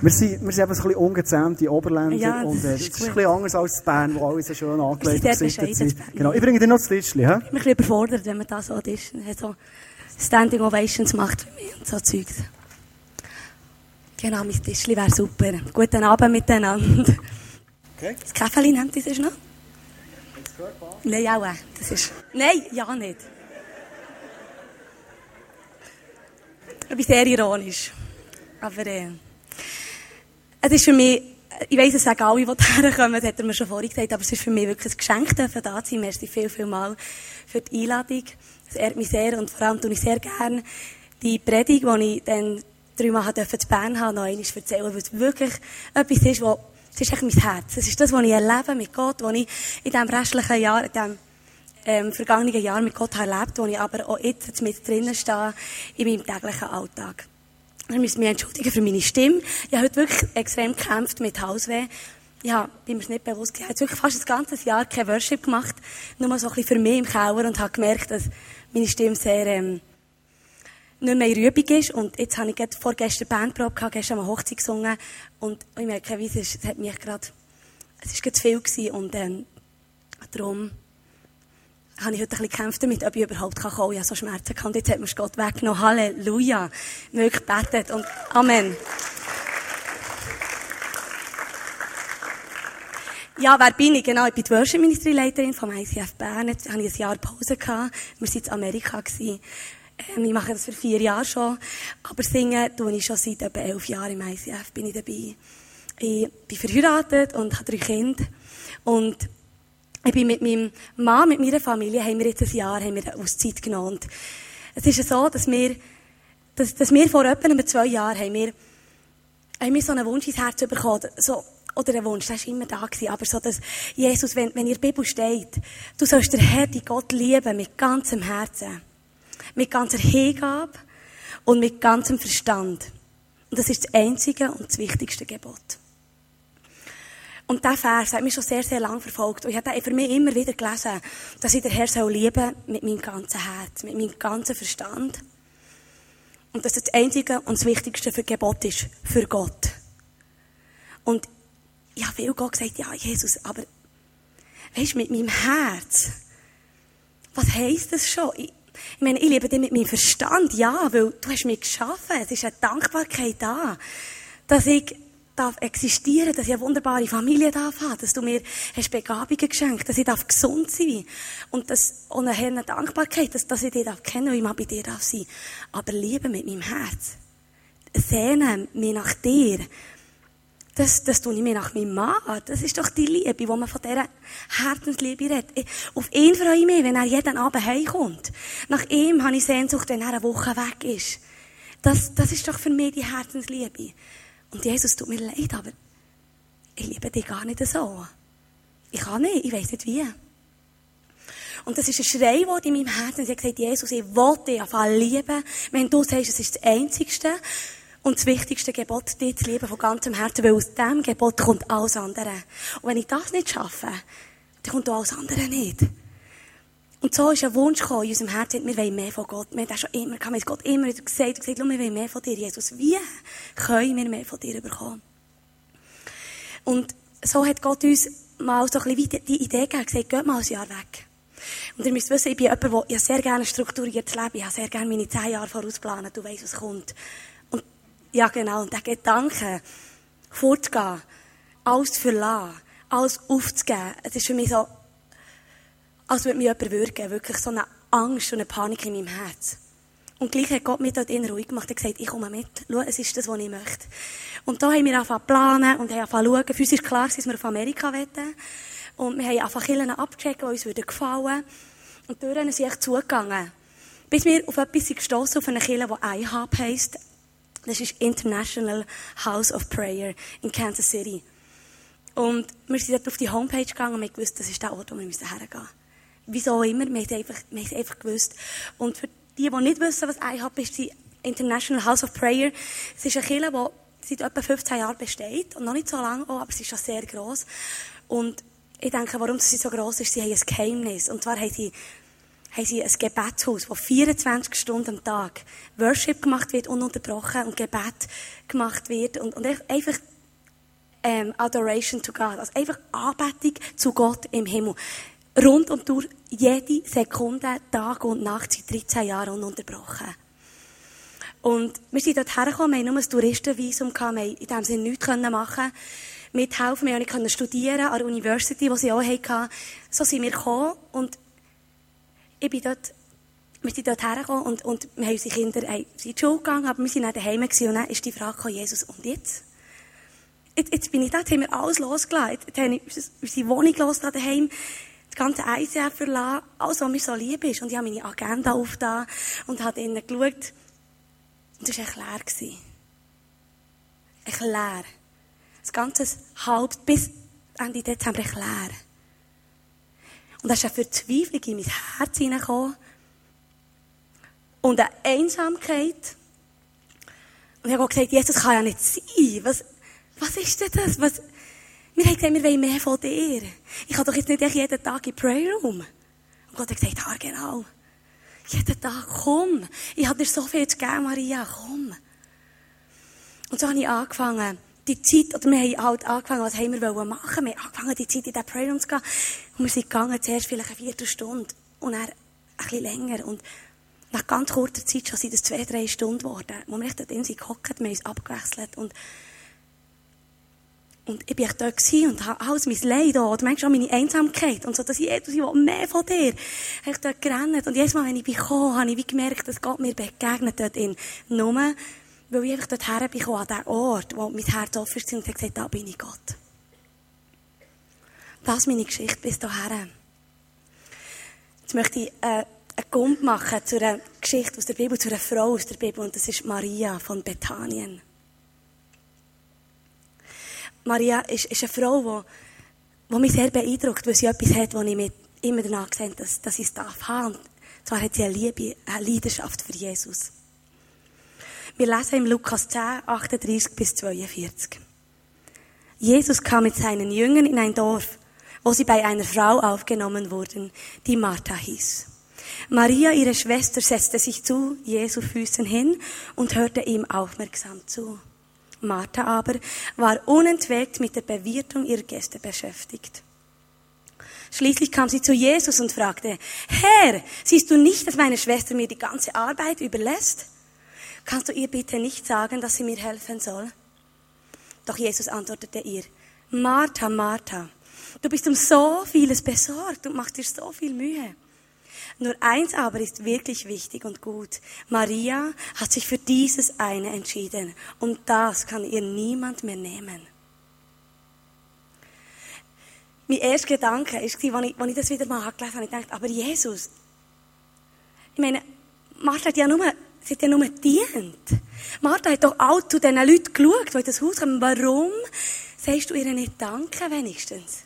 Wir sind, wir sind eben so ein bisschen ungezähmte Oberländer. Ja, und äh, das das ist ist ein bisschen anders als Bern, wo alle so schön angelegt sind. das. Genau. Ich bringe dir noch das hä? Ich bin ein bisschen überfordert, wenn man da so ist. So Standing Ovations macht für mich und so Zeugs. Genau, mein Tischli wäre super. Guten Abend miteinander. Okay. Das Käferli nennt ihr es noch? Nein, auch. äh, Das ist... Nein, ja nicht. Ich bin sehr ironisch. Aber äh, es ist für mich, ich weiss, es sagen alle, die herkommen, das hat er mir schon vorhin gesagt, aber es ist für mich wirklich ein Geschenk, dürfen da zu sein. Merci viel, viel mal für die Einladung. Es ehrt mich sehr und vor allem tue ich sehr gerne die Predigt, die ich dann dreimal durfte zu Bern haben, noch einmal erzählen, weil es wirklich etwas ist, wo, es ist echt mein Herz. Es ist das, was ich erlebe mit Gott, was ich in diesem restlichen Jahr, in diesem ähm, vergangenen Jahr mit Gott erlebt, wo ich aber auch jetzt mit drinnen stehe in meinem täglichen Alltag. Ich muss mich entschuldigen für meine Stimme. Ich habe heute wirklich extrem gekämpft mit Hausweh. Ja, bin mir nicht bewusst. Ich habe jetzt wirklich fast ein ganzes Jahr kein Worship gemacht. Nur so ein bisschen für mich im Keller und habe gemerkt, dass meine Stimme sehr, ähm, nicht mehr Übung ist. Und jetzt habe ich vorgestern Bandprobe gehabt, gestern eine Hochzeit gesungen. Und ich merke, wie es es hat mich gerade, es ist gerade zu viel gewesen. Und, ähm, darum, habe ich heute ein bisschen gekämpft damit, ob ich überhaupt kommen kann. Ich habe so Schmerzen gehabt. Jetzt hat mir Gott weggenommen. Halleluja. Wirklich gebetet. Und Amen. Ja, wer bin ich? Genau, ich bin die Worship Ministry Leiterin vom ICF Bern. Jetzt hatte ich ein Jahr Pause. Gehabt. Wir waren in Amerika. Ähm, ich mache das für vier Jahre schon. Aber singen tue ich schon seit etwa elf Jahren im ICF. Bin ich dabei. Ich bin verheiratet und habe drei Kinder. Und ich bin mit meinem Mann, mit meiner Familie, haben wir jetzt ein Jahr haben wir eine Auszeit genommen. Es ist so, dass wir, dass, dass wir vor etwa zwei Jahren haben wir, haben wir so einen Wunsch ins Herz bekommen. So, oder ein Wunsch, der war immer da gewesen. Aber so, dass Jesus, wenn, wenn der Bibel steht, du sollst den Herrn, die Gott lieben, mit ganzem Herzen, mit ganzer Hingabe und mit ganzem Verstand. Und das ist das einzige und das wichtigste Gebot. Und dieser Vers hat mich schon sehr, sehr lange verfolgt. Und ich habe für mich immer wieder gelesen, dass ich den Herrn soll lieben mit meinem ganzen Herz, mit meinem ganzen Verstand. Und dass das das einzige und das wichtigste für Gebot ist, für Gott. Und ich habe viel Gott gesagt, ja, Jesus, aber, weißt du, mit meinem Herz, was heisst das schon? Ich, ich meine, ich liebe dich mit meinem Verstand, ja, weil du hast mich geschaffen. Es ist eine Dankbarkeit da, dass ich darf existieren, dass ich eine wunderbare Familie darf haben, dass du mir hast Begabungen geschenkt, dass ich darf gesund sein und das und eine Dankbarkeit, dass, dass ich dich darf kennen, wie mal bei dir darf sein. Aber Liebe mit meinem Herz, sehnen mich nach dir, das, das tue ich mir nach meinem Mann. Das ist doch die Liebe, wo man von dieser Herzensliebe redet. Auf ihn freue ich mich, wenn er jeden Abend heimkommt. Nach ihm habe ich Sehnsucht, wenn er eine Woche weg ist. Das, das ist doch für mich die Herzensliebe. Und Jesus, tut mir leid, aber ich liebe dich gar nicht so. Ich kann nicht, ich weiß nicht wie. Und das ist ein Schrei in meinem Herzen. Sie hat gesagt, Jesus, ich will dich auf alle lieben. Wenn du sagst, es ist das Einzigste und das wichtigste Gebot, dich zu lieben von ganzem Herzen, weil aus diesem Gebot kommt alles andere. Und wenn ich das nicht schaffe, dann kommt auch alles andere nicht. Und so ist ein Wunsch gekommen in unserem Herzen, wir wollen mehr von Gott. Wir haben das schon immer gehabt, wir haben Gott immer wieder gesagt, gesagt, wir wollen mehr von dir, Jesus. Wie können wir mehr von dir bekommen? Und so hat Gott uns mal so ein bisschen die Idee gegeben, gesagt, geht mal ein Jahr weg. Und ihr müsst wissen, ich bin jemand, der sehr gerne strukturiert lebt. Ich habe sehr gerne meine zehn Jahre vorausplanen. Du weißt, was kommt. Und, ja, genau. Und der Gedanke, fortzugehen, alles zu verlassen, alles aufzugeben, es ist für mich so, als würde mich jemand würgen. Wirklich so eine Angst und eine Panik in meinem Herz. Und gleich hat Gott mich dort in ruhig gemacht und gesagt, ich komme mit. Schau, es ist das, was ich möchte. Und da haben wir angefangen zu planen und haben angefangen zu schauen. Für uns ist klar, dass wir auf Amerika wollen. Und wir haben angefangen Kirchen abzuchecken, die uns würden gefallen. Und die Türen sind echt zugegangen. Bis wir auf etwas gestossen, auf eine Kirche, die IHOP heisst. Das ist International House of Prayer in Kansas City. Und wir sind dort auf die Homepage gegangen und wir gewusst, das ist der Ort, wo wir hergehen müssen. Wieso immer, wir haben einfach, wir haben es einfach gewusst. Und für die, die nicht wissen, was IHOP ist, die International House of Prayer, es ist eine Kirche, die seit etwa 15 Jahren besteht. Und noch nicht so lange auch, aber sie ist schon sehr gross. Und ich denke, warum sie so gross ist, sie haben ein Geheimnis. Und zwar haben sie haben sie ein Gebetshaus, wo 24 Stunden am Tag Worship gemacht wird, ununterbrochen, und Gebet gemacht wird, und, und einfach, ähm, Adoration to God. Also einfach Anbetung zu Gott im Himmel. Rund um durch jede Sekunde, Tag und Nacht seit 13 Jahren ununterbrochen. Und wir sind dort hergekommen, wir haben nur ein Touristenvisum gehabt, wir in dem Sinne nichts machen mithelfen. Wir konnten nicht studieren an der University, die sie auch hatten. So sind wir gekommen und ich bin dort, wir sind dort hergekommen und, und wir haben unsere Kinder in die Schule gegangen, aber wir sind dann daheim gewesen und dann ist die Frage gekommen, Jesus, und jetzt? Jetzt, jetzt bin ich da, jetzt haben wir alles losgelassen. Jetzt haben wir unsere Wohnung losgelassen daheim, ganze ICF verlassen, alles, was mir so lieb ist. Und ich habe meine Agenda aufgetan und habe ihnen geschaut. Und es war echt leer. Echt leer. Das ganze halb bis Ende Dezember echt leer. Und da ist eine Verzweiflung in mein Herz hineingekommen. Und eine Einsamkeit. Und ich habe gesagt, Jesus kann ja nicht sein. Was, was ist denn das? Was, wir haben gesagt, wir wollen mehr von dir. Ich kann doch jetzt nicht jeden Tag in Prayer Room. Und Gott hat gesagt, ja, genau. Jeden Tag, komm. Ich habe dir so viel zu geben, Maria, komm. Und so habe ich angefangen, die Zeit, oder wir haben halt angefangen, was haben wir machen Wir haben angefangen, die Zeit in den Prayer Room zu gehen. Und wir sind gegangen, zuerst vielleicht eine Viertelstunde. Und dann ein bisschen länger. Und nach ganz kurzer Zeit schon sind es zwei, drei Stunden geworden, wo wir echt dort in sich gehockt, uns abgewechselt. Und und ich war dort und habe alles mein Leid da, oder manchmal auch meine Einsamkeit. Und so, dass ich, Jesus, ich mehr von dir. Habe ich dort gerannt. Und jedes Mal, wenn ich gekommen habe ich gemerkt, dass Gott mir begegnet dort in. Nur, weil ich einfach dorthin bin, an diesen Ort, wo mein Herz offen ist und habe gesagt, da bin ich Gott. Das ist meine Geschichte bis dahin. Jetzt möchte ich, äh, einen Gump machen zu einer Geschichte aus der Bibel, zu einer Frau aus der Bibel, und das ist Maria von Bethanien. Maria ist, ist eine Frau, die, die mich sehr beeindruckt, weil sie etwas hat, wo ich mir immer danach sehe, dass, dass ich es darf haben. Zwar hat sie eine Liebe, eine Leidenschaft für Jesus. Wir lesen im Lukas 10, 38 bis 42. Jesus kam mit seinen Jüngern in ein Dorf, wo sie bei einer Frau aufgenommen wurden, die Martha hieß. Maria, ihre Schwester, setzte sich zu Jesu Füßen hin und hörte ihm aufmerksam zu. Martha aber war unentwegt mit der Bewirtung ihrer Gäste beschäftigt. Schließlich kam sie zu Jesus und fragte, Herr, siehst du nicht, dass meine Schwester mir die ganze Arbeit überlässt? Kannst du ihr bitte nicht sagen, dass sie mir helfen soll? Doch Jesus antwortete ihr, Martha, Martha, du bist um so vieles besorgt und machst dir so viel Mühe. Nur eins aber ist wirklich wichtig und gut. Maria hat sich für dieses eine entschieden und das kann ihr niemand mehr nehmen. Mein erster Gedanke war, als ich, ich das wieder mal gelesen habe, ich dachte, aber Jesus, ich meine, Martha hat ja nur, sie hat ja nur dient. Martha hat doch auch zu diesen Leuten geschaut, die in das Haus kommen. Warum sagst du ihr nicht Danke wenigstens?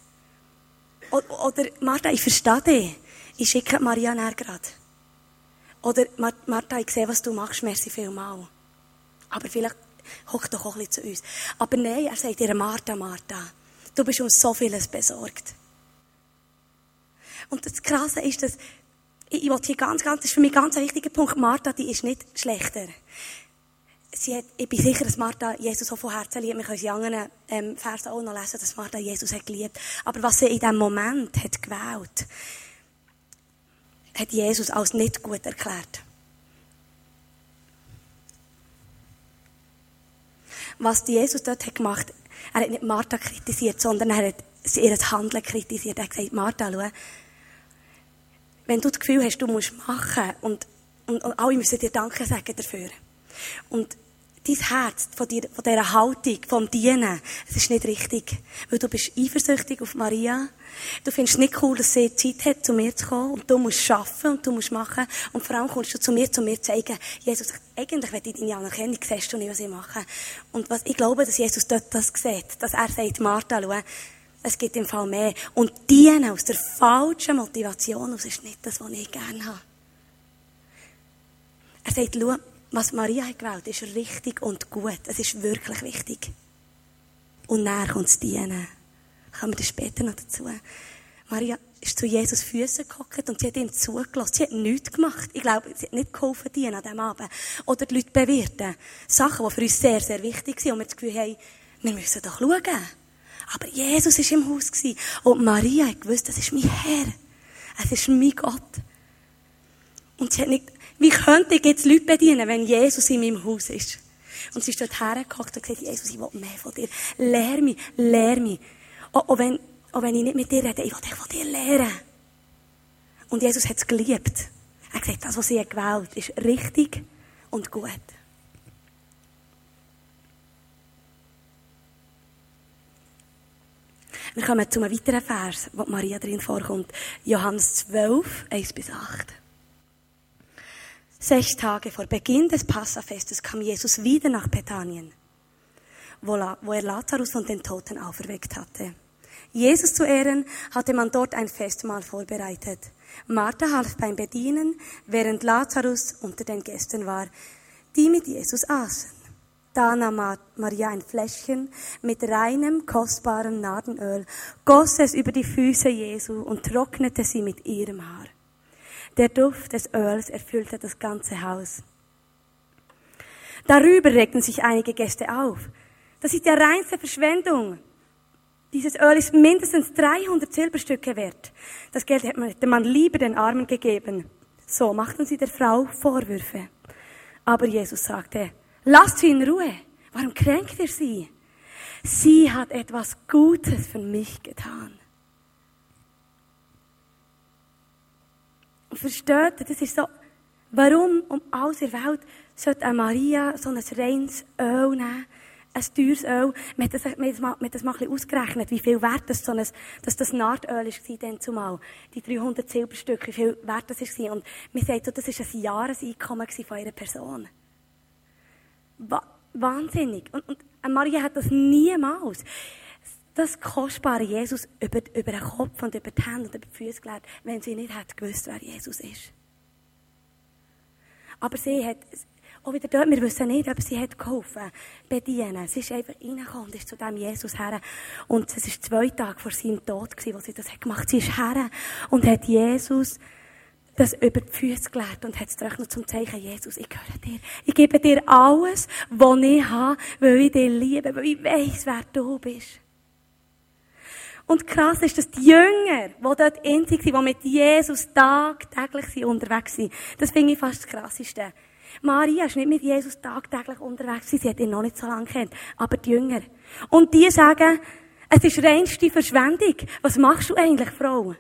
Oder, Martha, ich verstehe dich ich schicke Maria gerade. Oder, Martha, ich sehe, was du machst, merci vielmal. Aber vielleicht hock doch auch ein bisschen zu uns. Aber nein, er sagt ihr, Martha, Martha, du bist um so vieles besorgt. Und das Krasse ist, dass, ich, ich hier ganz, ganz, das ist für mich ganz ein wichtiger Punkt, Martha, die ist nicht schlechter. Sie hat, ich bin sicher, dass Martha Jesus auch von Herzen liebt. Wir können in anderen ähm, Versen auch noch lesen, dass Martha Jesus hat geliebt. Aber was sie in diesem Moment hat gewählt, hat Jesus als nicht gut erklärt. Was Jesus dort hat gemacht, er hat nicht Martha kritisiert, sondern er hat ihr Handeln kritisiert. Er hat gesagt, Martha, schau, wenn du das Gefühl hast, du musst machen und, und, und alle müssen dir Danke sagen dafür. Und dein Herz von, dir, von dieser Haltung, vom Dienen, es ist nicht richtig. Weil du bist eifersüchtig auf Maria. Du findest es nicht cool, dass sie Zeit hat, zu mir zu kommen. Und du musst arbeiten und du musst machen. Und vor allem kommst du zu mir, zu mir zeigen, Jesus, eigentlich, wenn ich deine Anerkennung siehst du nicht, was ich mache. Und was, ich glaube, dass Jesus dort das sieht. Dass er sagt, Martha, schau, es gibt im Fall mehr. Und dienen aus der falschen Motivation, das ist nicht das, was ich gerne habe. Er sagt, schau, was Maria hat gewählt, ist richtig und gut. Es ist wirklich wichtig. Und näher kommt es dienen. Kommen wir später noch dazu. Maria ist zu Jesus Füßen gehockt und sie hat ihm zugelassen. Sie hat nichts gemacht. Ich glaube, sie hat nicht geholfen dienen an diesem Abend. Oder die Leute bewirten. Sachen, die für uns sehr, sehr wichtig sind. Und wir das Gefühl haben, wir müssen doch schauen. Aber Jesus war im Haus. Und Maria hat gewusst, das ist mein Herr. Es ist mein Gott. Und sie hat nicht, wie könnte ich jetzt Leute bedienen, wenn Jesus in meinem Haus ist? Und sie ist dort hergehockt und gesagt, Jesus, ich will mehr von dir. Lehr mich, lehr mich. Auch, auch, wenn, auch wenn ich nicht mit dir rede, ich will dich von dir lernen. Und Jesus hat es geliebt. Er hat gesagt, das, was sie hat gewählt ist richtig und gut. Wir kommen zu einem weiteren Vers, wo Maria drin vorkommt. Johannes 12, 1 bis 8. Sechs Tage vor Beginn des Passafestes kam Jesus wieder nach Bethanien, wo er Lazarus von den Toten auferweckt hatte. Jesus zu Ehren hatte man dort ein Festmahl vorbereitet. Martha half beim Bedienen, während Lazarus unter den Gästen war, die mit Jesus aßen. Da nahm Maria ein Fläschchen mit reinem, kostbarem Nardenöl, goss es über die Füße Jesu und trocknete sie mit ihrem Haar. Der Duft des Öls erfüllte das ganze Haus. Darüber regten sich einige Gäste auf. Das ist ja reinste Verschwendung. Dieses Öl ist mindestens 300 Silberstücke wert. Das Geld hätte man lieber den Armen gegeben. So machten sie der Frau Vorwürfe. Aber Jesus sagte, Lasst sie in Ruhe. Warum kränkt ihr sie? Sie hat etwas Gutes für mich getan. Und versteht ihr, das ist so, warum um alles in der Welt sollte eine Maria so ein reines Öl nehmen? Ein teures Öl. Wir haben das, wir haben das, mal, wir haben das mal ein bisschen ausgerechnet, wie viel wert das, so ein, dass das Nahrtöl war, dann zumal. Die 300 Silberstücke, wie viel wert das war. Und wir sagen so, das war ein Jahreseinkommen von einer Person. Wahnsinnig. Und, und Maria hat das niemals, das kostbare Jesus über, über den Kopf und über die Hände und über die Füße gelernt, wenn sie nicht hätte gewusst, wer Jesus ist. Aber sie hat, auch wieder dort, wir wissen nicht, ob sie hat geholfen, bedienen. Sie ist einfach reingekommen und ist zu dem Jesus her. Und es war zwei Tage vor seinem Tod, gewesen, wo sie das hat gemacht. Sie ist her und hat Jesus das über die Füße gelegt und hat es noch zum Zeichen, Jesus, ich gehöre dir. Ich gebe dir alles, was ich habe, weil ich dich liebe, weil ich weiss, wer du bist. Und krass ist, dass die Jünger, die dort in sind, die mit Jesus tagtäglich unterwegs sind, das finde ich fast das Krasseste. Maria ist nicht mit Jesus tagtäglich unterwegs, sie hat ihn noch nicht so lange kennt, aber die Jünger. Und die sagen, es ist reinste Verschwendung. Was machst du eigentlich, Frau?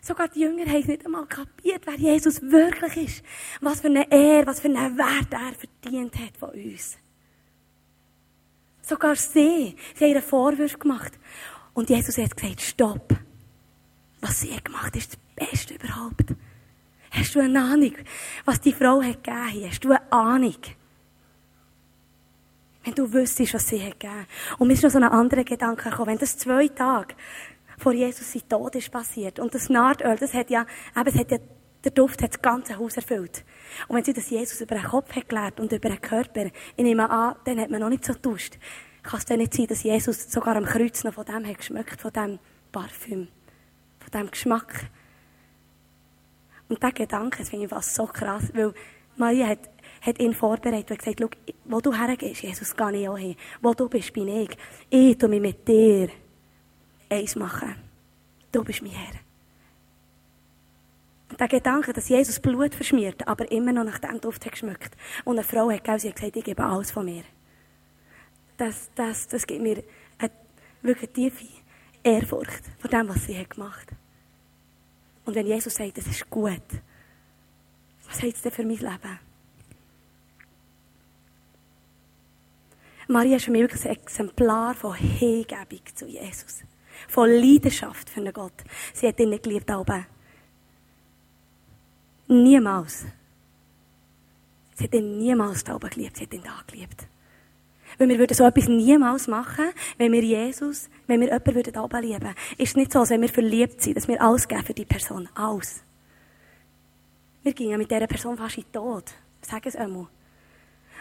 Sogar die Jünger haben es nicht einmal kapiert, wer Jesus wirklich ist. Was für eine Ehre, was für einen Wert er verdient hat von uns. Sogar sie, sie haben einen Vorwurf gemacht. Und Jesus hat gesagt, stopp. Was sie hat gemacht, ist das Beste überhaupt. Hast du eine Ahnung, was die Frau hat gegeben Hast du eine Ahnung? Wenn du wüsstest, was sie hat gegeben. Und mir ist noch so ein anderer Gedanke gekommen. Wenn das zwei Tage vor Jesus sein Tod ist passiert. Und das Nahrtöl, das hat ja, eben, es hat ja, der Duft hat das ganze Haus erfüllt. Und wenn sie das Jesus über den Kopf hat gelernt und über den Körper, ich nehme an, dann hat man noch nicht so getauscht. Kann es denn nicht sein, dass Jesus sogar am Kreuz noch von dem hat geschmeckt, von dem Parfüm, von dem Geschmack. Und der Gedanke, das finde ich fast so krass, weil Maria hat, hat ihn vorbereitet und gesagt, schau, wo du hergehst, Jesus, gehe ich auch hin. Wo du bist, bin ich. Ich tue mich mit dir eins machen. Du bist mein Herr. Der Gedanke, dass Jesus Blut verschmiert, aber immer noch nach dem Duft hat geschmückt. Und eine Frau hat gesagt, ich gebe alles von mir. Das, das, das gibt mir eine wirklich tiefe Ehrfurcht vor dem, was sie hat gemacht. Und wenn Jesus sagt, das ist gut, was heißt es denn für mein Leben? Maria ist für mich wirklich ein Exemplar von Hingebung zu Jesus von Leidenschaft für einen Gott. Sie hat ihn nicht geliebt, aber niemals. Sie hat ihn niemals da oben geliebt, sie hat ihn da geliebt. Weil wir würden so etwas niemals machen, wenn wir Jesus, wenn wir jemanden würden da oben lieben. Ist nicht so, als wenn wir verliebt sind, dass wir alles geben für die Person. Alles. Wir gingen mit dieser Person fast in den Tod. Sag es einmal.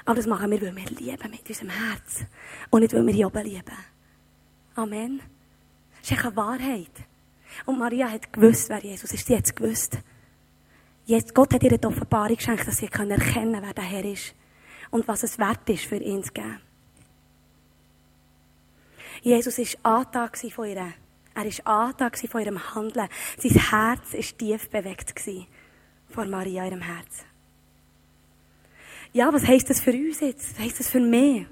Aber das machen wir, weil wir lieben mit unserem Herz. Und nicht, weil wir hier oben lieben. Amen. ist echt eine Wahrheit. Und Maria hat gewusst, wer Jesus ist. Sie hat es gewusst. Gott hat ihr die Offenbarung geschenkt, dass sie erkennen kann, wer der Herr ist. Und was es wert ist, für ihn zu geben. Jesus war Antag von ihr. Er war Antag von ihrem Handeln. Sein Herz war tief bewegt von Maria, ihrem Herz. Ja, was heisst das für uns jetzt? Was heisst das für mich?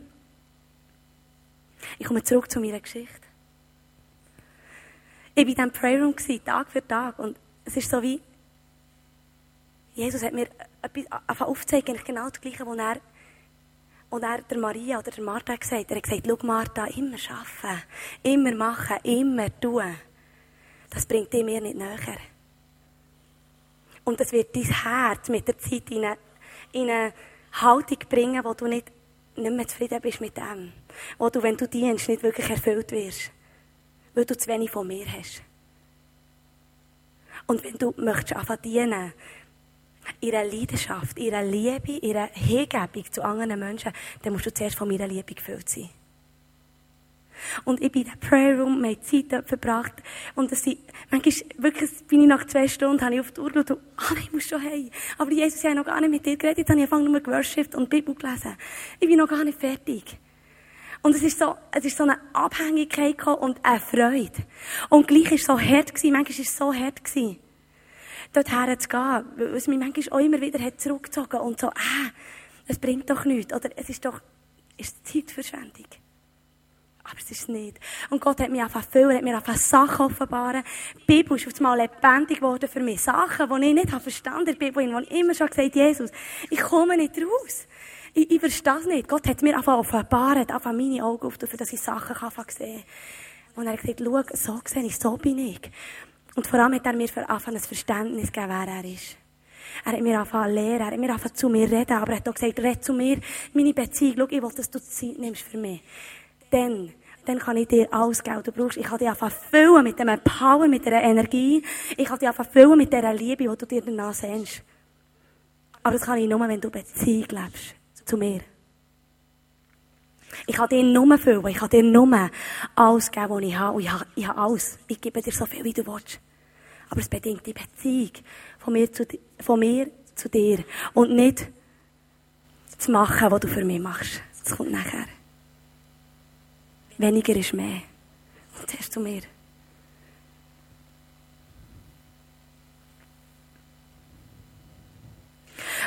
Ich komme zurück zu meiner Geschichte. Ich war in diesem Prayer Tag für Tag. Und es ist so wie, Jesus hat mir etwas aufgezeigt, genau das Gleiche, was er, und er der Maria oder der Martha gesagt hat. Er hat gesagt, schau Martha, immer arbeiten, immer machen, immer tun. Das bringt dich mir nicht näher. Und das wird dein Herz mit der Zeit in eine, in eine Haltung bringen, wo du nicht, nicht mehr zufrieden bist mit dem. Wo du, wenn du dienst, nicht wirklich erfüllt wirst. Weil du zu wenig von mir hast. Und wenn du möchtest anfangen dienen, ihre Leidenschaft, ihre Liebe, ihre Hingebung zu anderen Menschen, dann musst du zuerst von meiner Liebe gefüllt sein. Und ich bin in den Prayer Room, wir haben Zeit dort verbracht. Und das sind, manchmal, wirklich, bin ich nach zwei Stunden, habe ich auf die Uhr geschaut und, ah, ich muss schon heim. Aber Jesus, ich habe noch gar nicht mit dir geredet, jetzt habe ich angefangen, nur geworshipped und Bibel gelesen. Ich bin noch gar nicht fertig. Und es ist so, es ist so eine Abhängigkeit und eine Freude. Und gleich war es so hart gewesen, manchmal war es so hart gewesen, dorthin zu gehen, weil es mich manchmal auch immer wieder hat zurückgezogen und so, ah, es bringt doch nichts, oder es ist doch, ist Zeitverschwendung. Aber es ist es nicht. Und Gott hat mir einfach viel, hat mir einfach Sachen offenbaren. Die Bibel ist auf einmal lebendig geworden für mich. Sachen, die ich nicht habe verstanden der Bibel, wo ich immer schon gesagt Jesus, ich komme nicht raus. Ich, ich verstehe es nicht. Gott hat mir einfach offenbart, einfach meine Augen auf, dass ich Sachen kann sehen kann. Und er hat gesagt, schau, so sehe ich, so bin ich. Und vor allem hat er mir für ein Verständnis gegeben, wer er ist. Er hat mir angefangen zu lehren, er hat mir angefangen zu mir reden, aber er hat auch gesagt, red zu mir, meine Beziehung, schau, ich will, dass du Zeit nimmst für mich dann, dann kann ich dir alles Geld, du brauchst. Ich kann dich einfach füllen mit dem Power, mit dieser Energie. Ich kann dich einfach füllen mit dieser Liebe, die du dir danach sehnst. Aber das kann ich nur, wenn du Beziehung lebst. Zu mir. Ich kann dir nur füllen. Ich kann dir nur alles geben, was ich habe. Und ich habe, ich habe alles. Ich gebe dir so viel, wie du willst. Aber es bedingt die Beziehung von mir zu, von mir zu dir. Und nicht zu machen, was du für mich machst. Das kommt nachher. Weniger ist mehr. Und zuerst zu mir.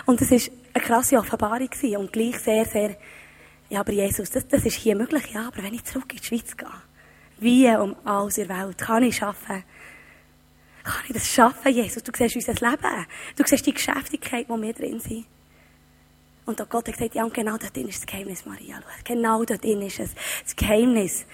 Und es war eine krasse Offenbarung und gleich sehr, sehr, ja, aber Jesus, das, das ist hier möglich, ja, aber wenn ich zurück in die Schweiz gehe, wie um alles in der Welt, kann ich schaffen? Kann ich das schaffen, Jesus? Du siehst unser Leben. Du siehst die Geschäftigkeit, wo wir drin sind. Und Gott hat gesagt, ja, und genau dort ist das Geheimnis, Maria. Genau dort ist es. Das Geheimnis.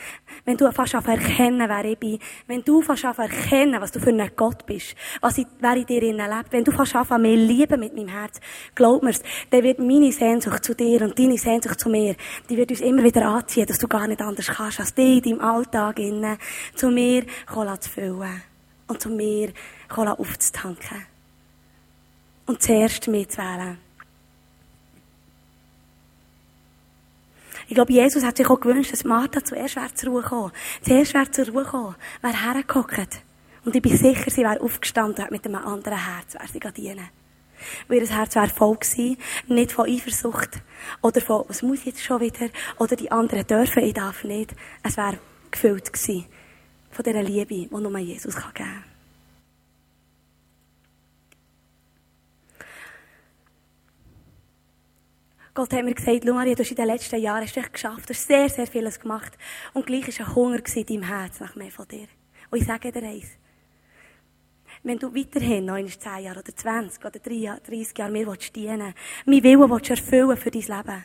Wenn du fast erkennen, wer ich bin, wenn du fast erkennen, was du für ein Gott bist, was ich, wer in dir lebt, wenn du fast anfangen, mehr lieben mit meinem Herz, glaub mir's, dann wird meine Sehnsucht zu dir und deine Sehnsucht zu mir, die wird uns immer wieder anziehen, dass du gar nicht anders kannst, als dich in deinem Alltag innen, zu mir zu füllen. Und zu mir kommen aufzutanken. Und zuerst mitzuwählen. Ich glaube, Jesus hat sich auch gewünscht, dass Martha zuerst zur Ruhe gekommen. Zuerst wäre zur Ruhe gekommen, wäre hergehockt. Und ich bin sicher, sie wäre aufgestanden und mit einem anderen Herz wäre sie dienen. Weil ihr Herz wäre voll gewesen, nicht von Eifersucht oder von, was muss ich jetzt schon wieder, oder die anderen dürfen, ich darf nicht. Es wäre gefüllt gewesen von dieser Liebe, die nur Jesus geben kann. Gott hat mir gesagt, Maria, du hast in den letzten Jahren hast dich geschafft, du hast sehr, sehr vieles gemacht. Und gleich war ein Hunger in deinem Herz nach mehr von dir. Und ich sage dir eins. Wenn du weiterhin, noch in 10 Jahre oder 20 oder 30 Jahre mir dienen willst, mein Willen willst erfüllen für dein Leben.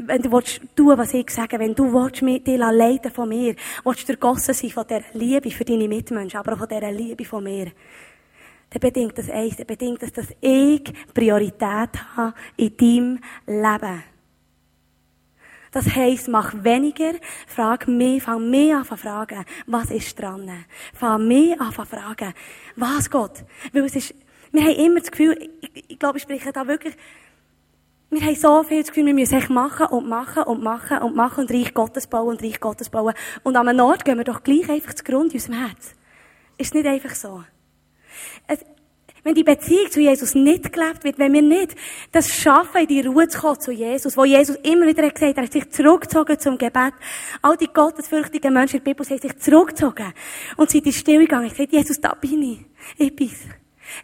Wenn du willst tun, was ich sage, wenn du willst mit dir leiten von mir, willst du ergossen sein von dieser Liebe für deine Mitmenschen, aber auch von dieser Liebe von mir, dann bedingt das eins, dann bedingt das, dass ich Priorität habe in deinem Leben. Das heisst, mach weniger, frag mich, fang mich an zu fragen, was ist dran? Fang mich an zu fragen, was Gott? Weil es ist, wir haben immer das Gefühl, ich, ich glaube, ich spreche da wirklich Wir haben so viel das Gefühl, wir müssen echt machen und machen und machen und machen und Reich Gottes bauen und Reich Gottes bauen. Und an einem Ort gehen wir doch gleich einfach zu Grund in unserem Herz. Ist nicht einfach so. Es, wenn die Beziehung zu Jesus nicht gelebt wird, wenn wir nicht das schaffen, in die Ruhe zu kommen zu Jesus, wo Jesus immer wieder gesagt hat, er hat sich zurückgezogen zum Gebet. All die gottesfürchtigen Menschen in der Bibel haben sich zurückgezogen und sind in die Stille gegangen. Ich gesagt, Jesus, da bin ich. Ich bin's.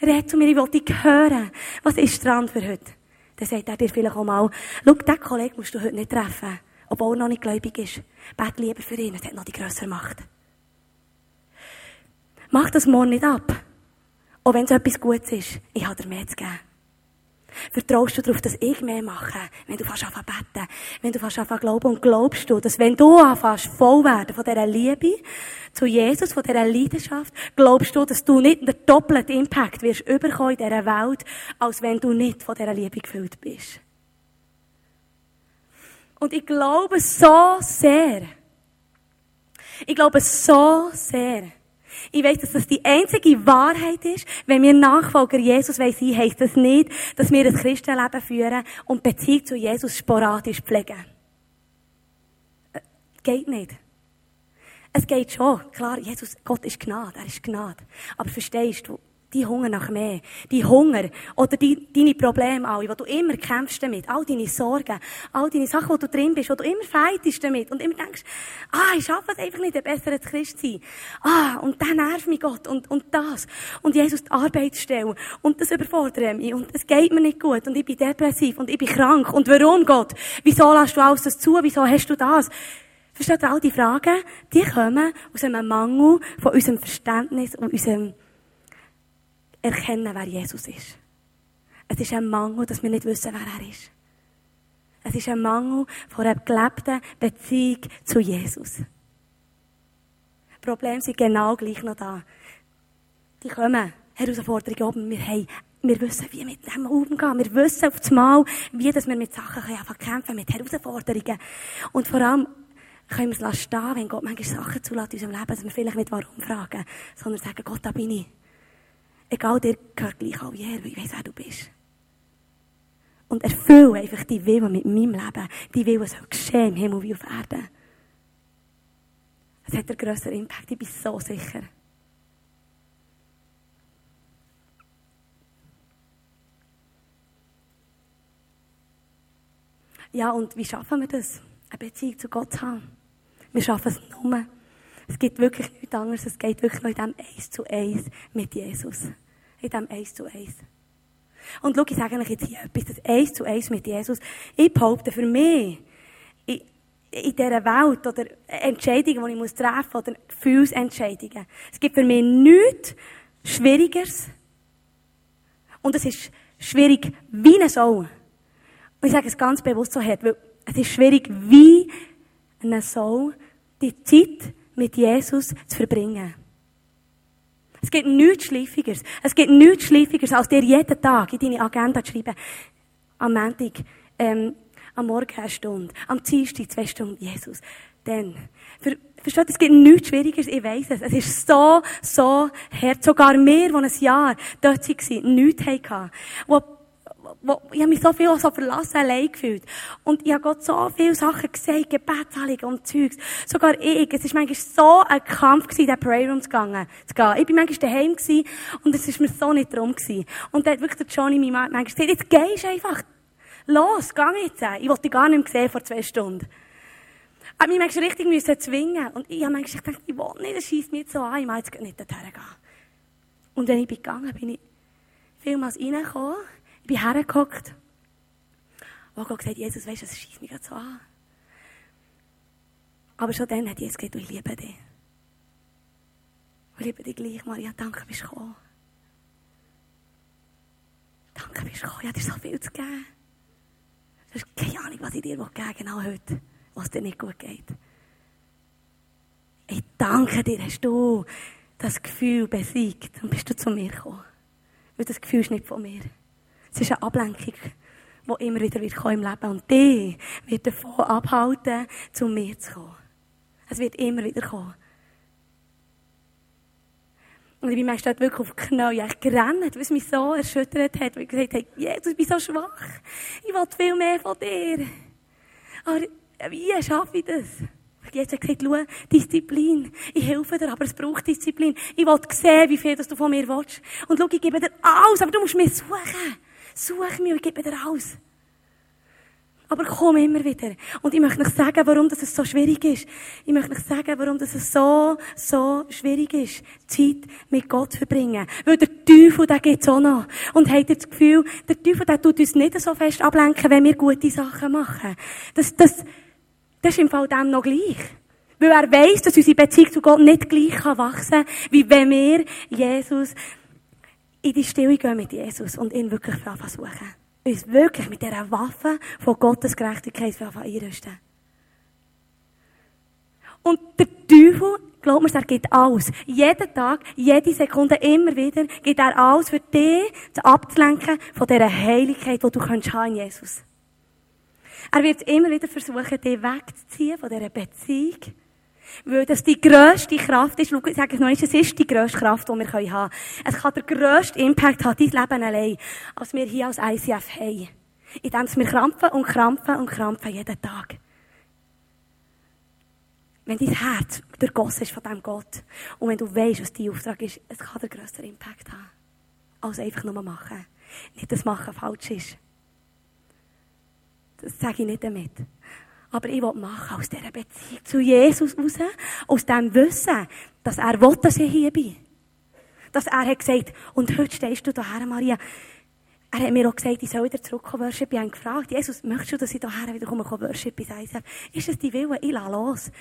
Red zu mir, ich will dich hören. Was ist dran für heute? Dann sagt er dir vielleicht auch mal, schau, diesen Kollegen musst du heute nicht treffen, obwohl er noch nicht gläubig ist. Bet lieber für ihn, er hat noch die grössere Macht. Mach das morgen nicht ab. Auch wenn es etwas Gutes ist, ich habe dir mehr zu geben. Vertraust du darauf, dass ich mehr mache, wenn du fast anfängst beten, wenn du fast anfängst glauben und glaubst du, dass wenn du anfängst voll werden von dieser Liebe zu Jesus, von dieser Leidenschaft, glaubst du, dass du nicht den doppelten Impact wirst überkommen in dieser Welt, als wenn du nicht von dieser Liebe gefüllt bist. Und ich glaube so sehr, ich glaube so sehr, ich weiß, dass das die einzige Wahrheit ist. Wenn wir Nachfolger Jesus sein wollen, heisst das nicht, dass wir ein Christenleben führen und Beziehung zu Jesus sporadisch pflegen. Äh, geht nicht. Es geht schon. Klar, Jesus, Gott ist Gnade. Er ist Gnade. Aber verstehst du, die Hunger nach mehr, die Hunger oder die, deine Probleme alle, wo du immer kämpfst damit, all deine Sorgen, all deine Sachen, wo du drin bist, wo du immer fightest damit und immer denkst, ah, ich schaffe es einfach nicht, ein besserer Christ zu sein. Ah, und dann nervt mich Gott und, und das. Und Jesus die Arbeitsstelle und das überfordert mich und es geht mir nicht gut und ich bin depressiv und ich bin krank und warum Gott? Wieso lässt du alles das zu? Wieso hast du das? Versteht ihr all die Fragen? Die kommen aus einem Mangel von unserem Verständnis und unserem erkennen, wer Jesus ist. Es ist ein Mangel, dass wir nicht wissen, wer er ist. Es ist ein Mangel von einer gelebten Beziehung zu Jesus. Die Probleme sind genau gleich noch da. Die kommen, Herausforderungen oben, wir haben wir wissen, wie mit dem umgehen. Wir wissen auf das Mal, wie dass wir mit Sachen einfach kämpfen, mit Herausforderungen. Und vor allem können wir es stehen, wenn Gott manchmal Sachen zulässt in unserem Leben, dass wir vielleicht nicht warum fragen, sondern sagen, Gott, da bin ich. Egal, dir gehört gleich auch wie er, weil ich weiss, wer du bist. Und erfülle einfach die Willen mit meinem Leben. Die Willen soll geschehen im Himmel wie auf Erden. Es hat einen grösseren Impact, ich bin so sicher. Ja, und wie schaffen wir das? Eine Beziehung zu Gott zu haben. Wir schaffen es nur. Es gibt wirklich nichts anderes. Es geht wirklich nur in dem Eins zu Eins mit Jesus in diesem Eins zu Eins. Und schau, ich sage euch jetzt hier etwas, das Eins zu Eins mit Jesus. Ich behaupte, für mich, in, in dieser Welt, oder Entscheidungen, die ich muss treffen muss, oder Gefühlsentscheidungen, es gibt für mich nichts Schwierigeres. Und es ist schwierig wie eine Sau. Und ich sage es ganz bewusst so hart, weil es ist schwierig wie eine Sau, die Zeit mit Jesus zu verbringen. Es gibt nichts Schleifigeres. Es gibt nichts Schleifigeres, als dir jeden Tag in deine Agenda zu schreiben. Am Montag, ähm, am Morgen eine Stunde, am Dienstag zwei Stunden, Jesus. Dann. Für, versteht, es gibt nichts Schwierigeres, ich weiss es. Es ist so, so hart. Sogar wir, die ein Jahr dort waren, nichts hatten. Wo, ich habe mich so viel so verlassen allein gefühlt. Und ich habe Gott so viele Sachen gesagt, Gebetsheiligen und Zeugs. Sogar ich. Es war manchmal so ein Kampf gewesen, in den Prayer Room zu gehen. Ich war manchmal daheim gewesen, und es war mir so nicht drum gewesen. Und dann hat wirklich der Johnny mir manchmal gesagt, jetzt gehst du einfach. Los, geh jetzt. Ich wollte dich gar nicht mehr sehen vor zwei Stunden. Habe mich manchmal richtig müssen zwingen. Und ich habe manchmal gedacht, ich will nicht, das schießt mich so an, ich muss jetzt nicht dorthin gehen. Und wenn ich bin gegangen bin, ich vielmals reingekommen, ich bin hergehockt. Und Gott gesagt, Jesus, weißt du, das schießt mich gerade so an. Aber schon dann hat Jesus gesagt, ich liebe dich. Ich liebe dich gleich, Maria. Danke, bist du gekommen. Danke, bist du gekommen. Ich habe dir so viel zu geben. Du hast keine Ahnung, was ich dir geben will, genau heute, was dir nicht gut geht. Ich danke dir, hast du das Gefühl besiegt und bist du zu mir gekommen. Weil das Gefühl ist nicht von mir. Es ist eine Ablenkung, die immer wieder wird im Leben Und die wird davon abhalten, zu mir zu kommen. Es wird immer wieder kommen. Und ich bin manchmal wirklich auf die Knie gerannt, was mich so erschüttert hat, weil ich gesagt habe, Jesus, ich bin so schwach. Ich will viel mehr von dir. Aber wie schaffe ich das? Jesus hat gesagt, schau, Disziplin. Ich helfe dir, aber es braucht Disziplin. Ich will sehen, wie viel du von mir willst. Und schau, ich gebe dir alles, aber du musst mich suchen. Such mich und gebe dir alles. Aber komm immer wieder. Und ich möchte euch sagen, warum das so schwierig ist. Ich möchte euch sagen, warum das so, so schwierig ist, Zeit mit Gott zu verbringen. Weil der Teufel, der gibt's auch noch. Und habt ihr das Gefühl, der Teufel, der tut uns nicht so fest ablenken, wenn wir gute Sachen machen. Das, das, das ist im Fall dem noch gleich. Weil er weiss, dass unsere Beziehung zu Gott nicht gleich wachsen kann, wie wenn wir Jesus in die Stille gehen mit Jesus und ihn wirklich versuchen uns wirklich mit dieser Waffe von Gottes Gerechtigkeit einrüsten. Und der Teufel, glaub mir, er gibt alles. Jeden Tag, jede Sekunde, immer wieder, gibt er alles für dich, abzulenken von dieser Heiligkeit, die du kannst haben in Jesus. Er wird immer wieder versuchen, dich wegzuziehen von dieser Beziehung weil das die grösste Kraft ist. Schau, ich sage es noch nicht, es ist die grösste Kraft, die wir haben können. Es kann der grösste Impact haben, dein Leben allein, als wir hier als ICF haben. Indem wir krampfen und krampfen und krampfen jeden Tag. Wenn dein Herz durchgossen ist von diesem Gott und wenn du weißt, was dein Auftrag ist, es kann der grössere Impact haben. Als einfach nur machen. Nicht, dass Machen falsch ist. Das sage ich nicht damit. Aber ich will machen aus dieser Beziehung zu Jesus raus, aus dem Wissen, dass er will, dass ich hier bin. Dass er hat gesagt, und heute stehst du daher, Maria. Er hat mir auch gesagt, ich soll wieder zurückkommen, Worship. Ich habe gefragt, Jesus, möchtest du, dass ich daher wieder komme, Worship? Ich sage, ist es dein Wille? Ich lasse los.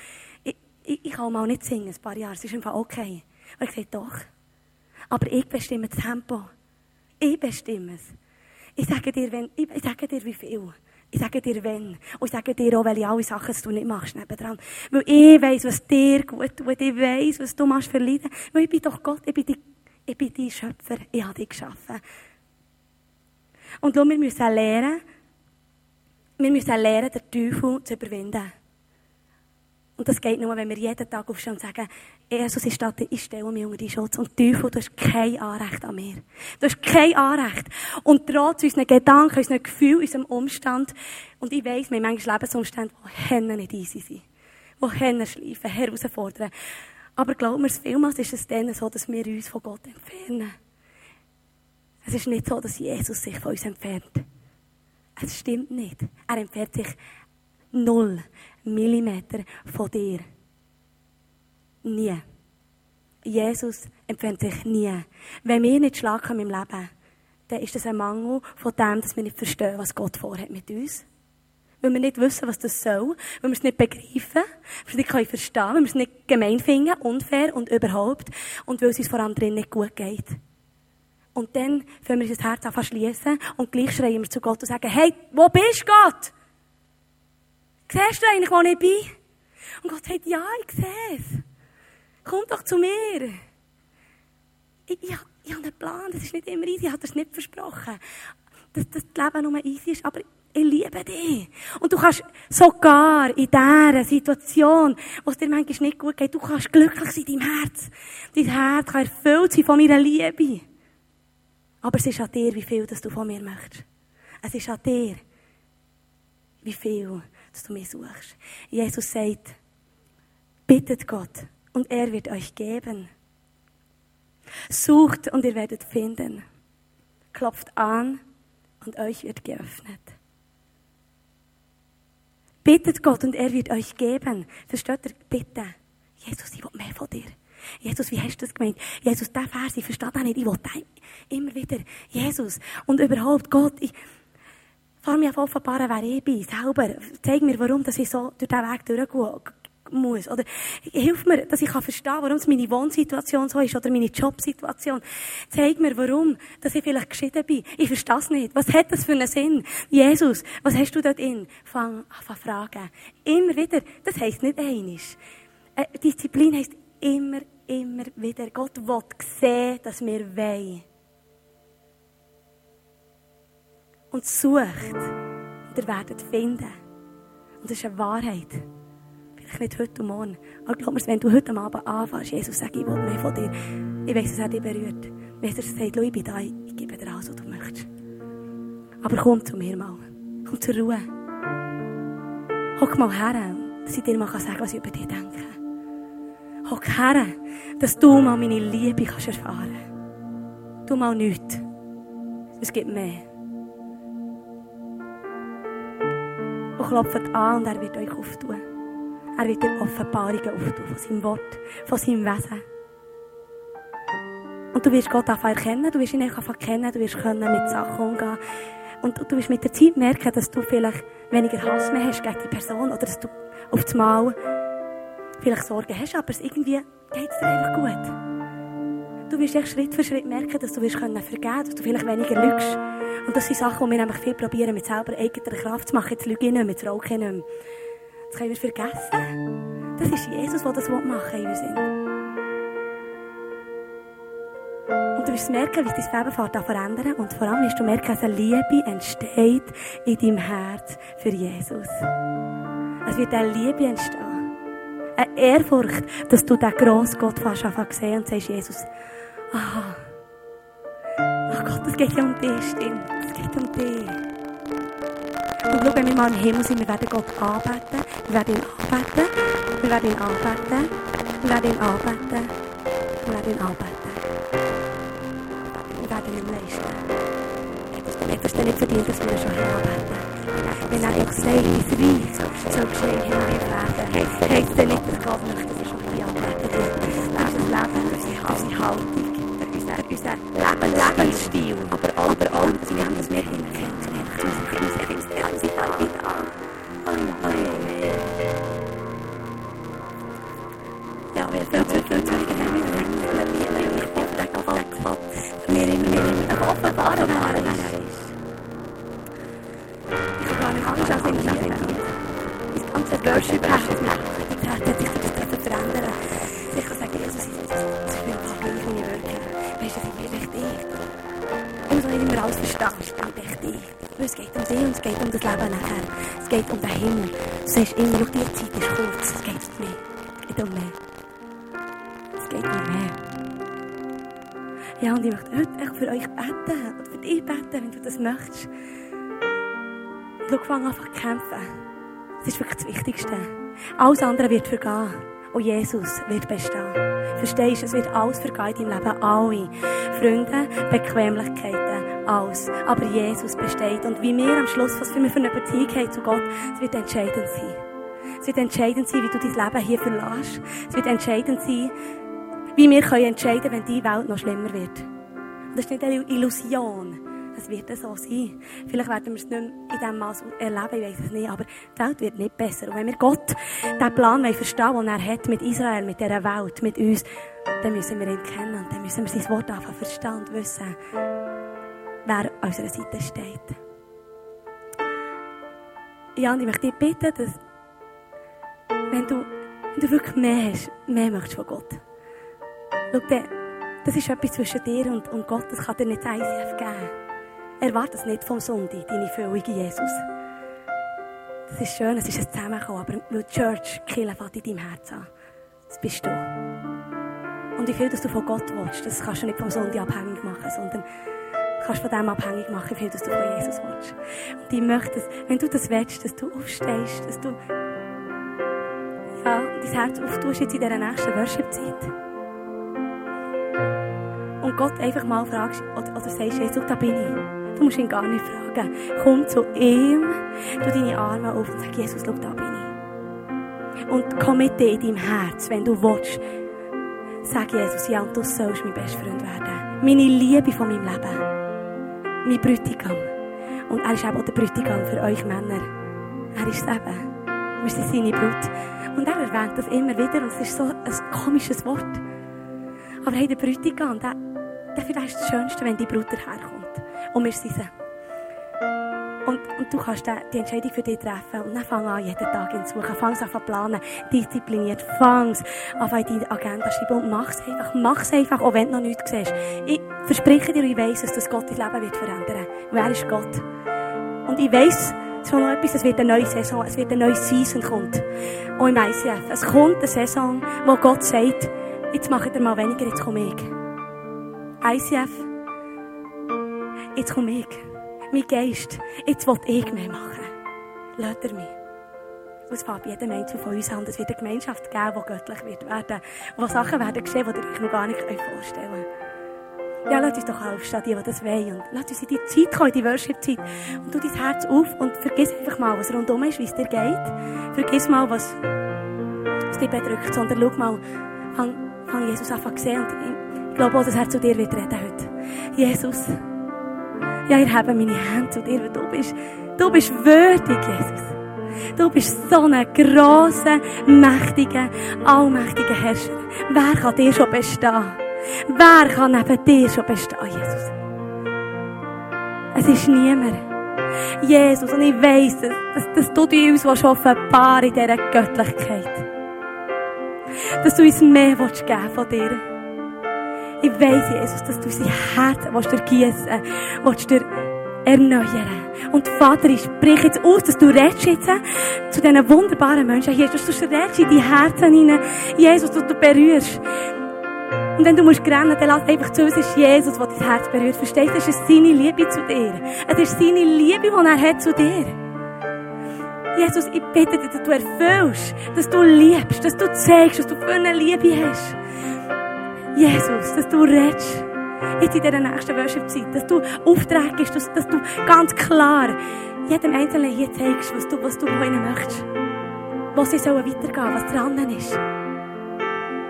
Ich, ich, ich kann mal nicht singen, ein paar Jahre. Es ist einfach okay. Und ich gesagt, doch. Aber ich bestimme das Tempo. Ich bestimme es. Ich sage dir, wenn, ich, ich sage dir, wie viel. Ich sage dir, wenn. Und ich sage dir auch, welche alle Sachen du nicht machst nebendran. Weil ich weiss, was dir gut tut. Ich weiss, was du machst für. Weil ich bin doch Gott. Ich bin, die, ich bin dein Schöpfer. Ich habe dich geschaffen. Und schau, wir müssen lernen, wir müssen lernen, den Teufel zu überwinden. Und das geht nur, wenn wir jeden Tag aufstehen und sagen, Jesus ist da, ich stelle mich unter deinen Schutz. Und Teufel, du hast kein Anrecht an mir. Du hast kein Anrecht. Und trotz unseren Gedanken, unseren Gefühlen, unserem Umstand, und ich weiss, wir haben manchmal Lebensumstände, die Hände nicht easy sind. Die Hände schleifen, herausfordern. Aber glaub mir, vielmals ist es dann so, dass wir uns von Gott entfernen. Es ist nicht so, dass Jesus sich von uns entfernt. Es stimmt nicht. Er entfernt sich null. Millimeter von dir. Nie. Jesus entfernt sich nie. Wenn wir nicht schlagen im Leben, dann ist das ein Mangel von dem, dass wir nicht verstehen, was Gott vorhat mit uns. Weil wir nicht wissen, was das soll, weil wir es nicht begreifen, weil wir es nicht verstehen können, wir es nicht gemein finden, unfair und überhaupt, und weil es uns vor allem drin nicht gut geht. Und dann können wir unser Herz einfach schließen und gleich schreien wir zu Gott und sagen, hey, wo bist Gott? Siehst du eigentlich, wo ich bin? Und Gott sagt, ja, ich sehe es. Komm doch zu mir. Ich, ich, ich habe einen Plan, das ist nicht immer easy, ich habe das nicht versprochen. Dass, dass das Leben nur easy ist, aber ich liebe dich. Und du kannst sogar in dieser Situation, wo es dir manchmal nicht gut geht, du kannst glücklich sein in deinem Herz. Dein Herz kann erfüllt sein von meiner Liebe. Aber es ist an dir, wie viel das du von mir möchtest. Es ist an dir, wie viel dass du mich suchst. Jesus sagt, bittet Gott und er wird euch geben. Sucht und ihr werdet finden. Klopft an und euch wird geöffnet. Bittet Gott und er wird euch geben. Versteht ihr? Bitte. Jesus, ich will mehr von dir. Jesus, wie hast du das gemeint? Jesus, der Vers, ich verstehe das nicht. Ich will immer wieder. Jesus. Und überhaupt, Gott, ich, Fahr mich auf offenbaren, wer ich bin, selber. Zeig mir, warum dass ich so durch diesen Weg durchgehen muss. Oder hilf mir, dass ich verstehen kann, warum es meine Wohnsituation so ist oder meine Jobsituation. Zeig mir, warum dass ich vielleicht geschieden bin. Ich verstehe es nicht. Was hat das für einen Sinn? Jesus, was hast du dort in? Fang an fragen. Immer wieder. Das heisst nicht einisch. Äh, Disziplin heisst immer, immer wieder. Gott will sehen, dass wir wollen. Und sucht und ihr werdet finden. Und das ist eine Wahrheit. Vielleicht nicht heute und morgen. Aber glaub mir, wenn du heute Abend anfängst, Jesus, sag, ich will mehr von dir. Ich weiss, dass er dich berührt. Weiss, dass er sagt, ich bin da, ich gebe dir alles, was du möchtest. Aber komm zu mir mal. Komm zur Ruhe. Hock mal her, dass ich dir mal sagen kann, was ich über dich denke. Hock her, dass du mal meine Liebe kannst erfahren kannst. Du mal nichts. Es gibt mehr. Und klopft an und er wird euch auftun. Er wird dir Offenbarungen auftun von seinem Wort, von seinem Wesen. Und du wirst Gott einfach erkennen, du wirst ihn einfach kennen, du wirst können mit Sachen umgehen. Und du wirst mit der Zeit merken, dass du vielleicht weniger Hass mehr hast gegen die Person oder dass du auf das Mal vielleicht Sorgen hast, aber es irgendwie geht es dir einfach gut. Du wirst echt Schritt für Schritt merken, dass du wirst können vergeben, dass du vielleicht weniger lügst. Und das sind Sachen, die wir nämlich viel probieren, mit selber eigener Kraft zu machen. Jetzt lüge ich nicht mehr, jetzt rauche ich nicht mehr. Das können wir vergessen. Das ist Jesus, der das machen will in uns. Und du wirst merken, wie dein Leben fährt verändern. Und vor allem wirst du merken, dass eine Liebe entsteht in deinem Herz für Jesus. Es wird eine Liebe entstehen. Eine Ehrfurcht, dass du den grossen Gott fast anfangen sehen und sagst, Jesus, aha, ach Gott, es geht ja um dich, stimmt. Es geht um dich. Und schau, wenn wir mal im Himmel sind, wir werden Gott anbeten, wir werden ihn anbeten, wir werden ihn anbeten, wir werden ihn anbeten, wir werden ihn anbeten. Wir werden ihn leisten. Hättest du nicht verdient, dass wir schon anbeten? Wenn er doch sagt, wie reich soll geschehen hinein werden, heisst es nicht, dass Gott möchte, dass er schon hier wird. Das ist das Leben, unsere Haltung, unser, unser Leben, Lebensstil, aber aber alles, wir haben das mehr hinkennt. Ja, wir sind zu viel zu haben wir ich hoffe, der Gott mir immer mehr immer offenbaren, wer er ist. Ich kann gar nicht anders als in der Das ganze Worship-Herz, das Herz alles verstehen, es stimmt echt ich. Weil es geht um dich und es geht um das Leben nachher. Es geht um den Himmel. Du sagst immer, schau, die Zeit ist kurz, es geht um mich. Nicht um mich. Es geht um mich. Ja, und ich möchte heute für euch beten. Oder für dich beten, wenn du das möchtest. Schau, fang an zu kämpfen. Das ist wirklich das Wichtigste. Alles andere wird vergehen. Und Jesus wird bestehen. Verstehst du? Es wird alles vergehen in deinem Leben. Alle. Freunde, Bequemlichkeiten, alles. Aber Jesus besteht. Und wie wir am Schluss, was für eine Beziehung haben zu Gott, es wird entscheidend sein. Es wird entscheidend sein, wie du dein Leben hier verlässt. Es wird entscheidend sein, wie wir können entscheiden wenn die Welt noch schlimmer wird. Und das ist nicht eine Illusion. Es wird so sein. Vielleicht werden wir es nicht mehr in diesem Maß erleben, ich weiß es nicht. Aber die Welt wird nicht besser. Und wenn wir Gott, den Plan verstehen den er hat mit Israel, mit dieser Welt, mit uns, dann müssen wir ihn kennen. Dann müssen wir sein Wort einfach verstehen und wissen, wer an unserer Seite steht. Ja, und ich möchte dich bitten, dass, wenn du, wenn du wirklich mehr hast, mehr möchtest von Gott. Schau, das ist etwas zwischen dir und, und Gott, das kann dir nicht ICF geben. Erwarte es nicht vom Sonntag, deine Füllung Jesus. Das ist schön, es ist ein Zusammenkommen, aber die Church, Kirche fällt in deinem Herz an. Das bist du. Und wie viel, dass du von Gott willst, das kannst du nicht vom Sonntag abhängig machen, sondern kannst von dem abhängig machen, wie viel, du von Jesus willst. Und ich möchte, wenn du das willst, dass du aufstehst, dass du ja, dein Herz auftust jetzt in dieser nächsten Worship-Zeit. Und Gott einfach mal fragst, oder, oder sagst, Jesus, da bin ich. Du musst ihn gar nicht fragen. Komm zu ihm, tu deine Arme auf und sag, Jesus, schau, da bin ich. Und komm mit dir in deinem Herz, wenn du willst. Sag Jesus, ja, und du sollst mein bester Freund werden. Meine Liebe von meinem Leben. Mein Brütigam. Und er ist eben auch der Brütigam für euch Männer. Er ist es eben. Wir sind seine Brut. Und er erwähnt das immer wieder und es ist so ein komisches Wort. Aber hey, der Brütigam, der, der vielleicht das Schönste, wenn die Brut herkommt. Und wir sind sie. Und, und du kannst die Entscheidung für dich treffen. Und dann fang an, jeden Tag ihn zu suchen. Fang an zu planen. Diszipliniert. Fang an, in deine Agenda schreiben. Und mach es einfach. Mach es einfach, auch wenn du noch nichts siehst. Ich verspreche dir, ich weiss dass Gott dein Leben wird verändern. Wer ist Gott? Und ich weiss, schon noch etwas, es wird eine neue Saison, es wird eine neue Season kommt. Und im ICF. Es kommt eine Saison, wo Gott sagt, jetzt macht ihr mal weniger, jetzt komme ich. ICF, jetzt komme ich. Mein Geist, jetzt will ich mehr machen. Lass er mich. Und es fängt jedem Menschen von uns an. Es wird eine Gemeinschaft geben, die göttlich wird werden. Wo Sachen werden geschehen, die ihr euch noch gar nicht vorstellen könnt. Ja, lass uns doch aufstehen, die, die das wollen. Und lass uns in die Zeit kommen, in die Worship-Zeit. Und tu dein Herz auf und vergiss einfach mal, was rundum ist, wie es dir geht. Vergiss mal, was, was dich bedrückt. Sondern schau mal, fang, fang Jesus einfach sehen. Und ich glaube auch, dass er zu dir wird reden heute. Jesus. Ja, ich habe meine Hände zu dir, weil du bist, du bist würdig, Jesus. Du bist so ein grosser, mächtiger, allmächtiger Herrscher. Wer kann dir schon bestehen? Wer kann neben dir schon bestehen, Jesus? Es ist niemand. Jesus, und ich weiss, dass, dass, dass du dir uns offenbaren in dieser Göttlichkeit. Dass du uns mehr willst geben von dir. Ich weiss, Jesus, dass du unser Herz willst dir gießen willst dir erneuern. Und Vater, ich spreche jetzt aus, dass du redest jetzt zu diesen wunderbaren Menschen hier, dass du redest in die Herzen hinein. Jesus, dass du berührst. Und wenn du musst rennen, dann lass einfach zu, es ist Jesus, der dein Herz berührt. Verstehst du? Es ist seine Liebe zu dir. Es ist seine Liebe, die er hat zu dir. Jesus, ich bitte dich, dass du erfüllst, dass du liebst, dass du zeigst, dass du für eine Liebe hast. Jesus, dass du redest. Jetzt in dieser nächsten Worship-Zeit, dass du Aufträge gibst, dass, dass du ganz klar jedem Einzelnen hier zeigst, was du, was du ihnen möchtest. Wo sie sollen weitergehen, was dran ist.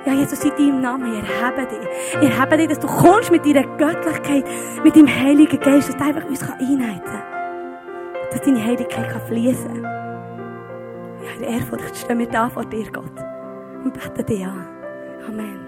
Ja, Jesus, in deinem Namen, ich erhebe dich. Ich erhebe dich, dass du kommst mit deiner Göttlichkeit, mit deinem Heiligen Geist, dass du einfach uns einheiten kann. Dass deine Heiligkeit kann fließen kann. Ja, in Ehrfurcht stehen wir da vor dir, Gott. Und beten dich an. Amen.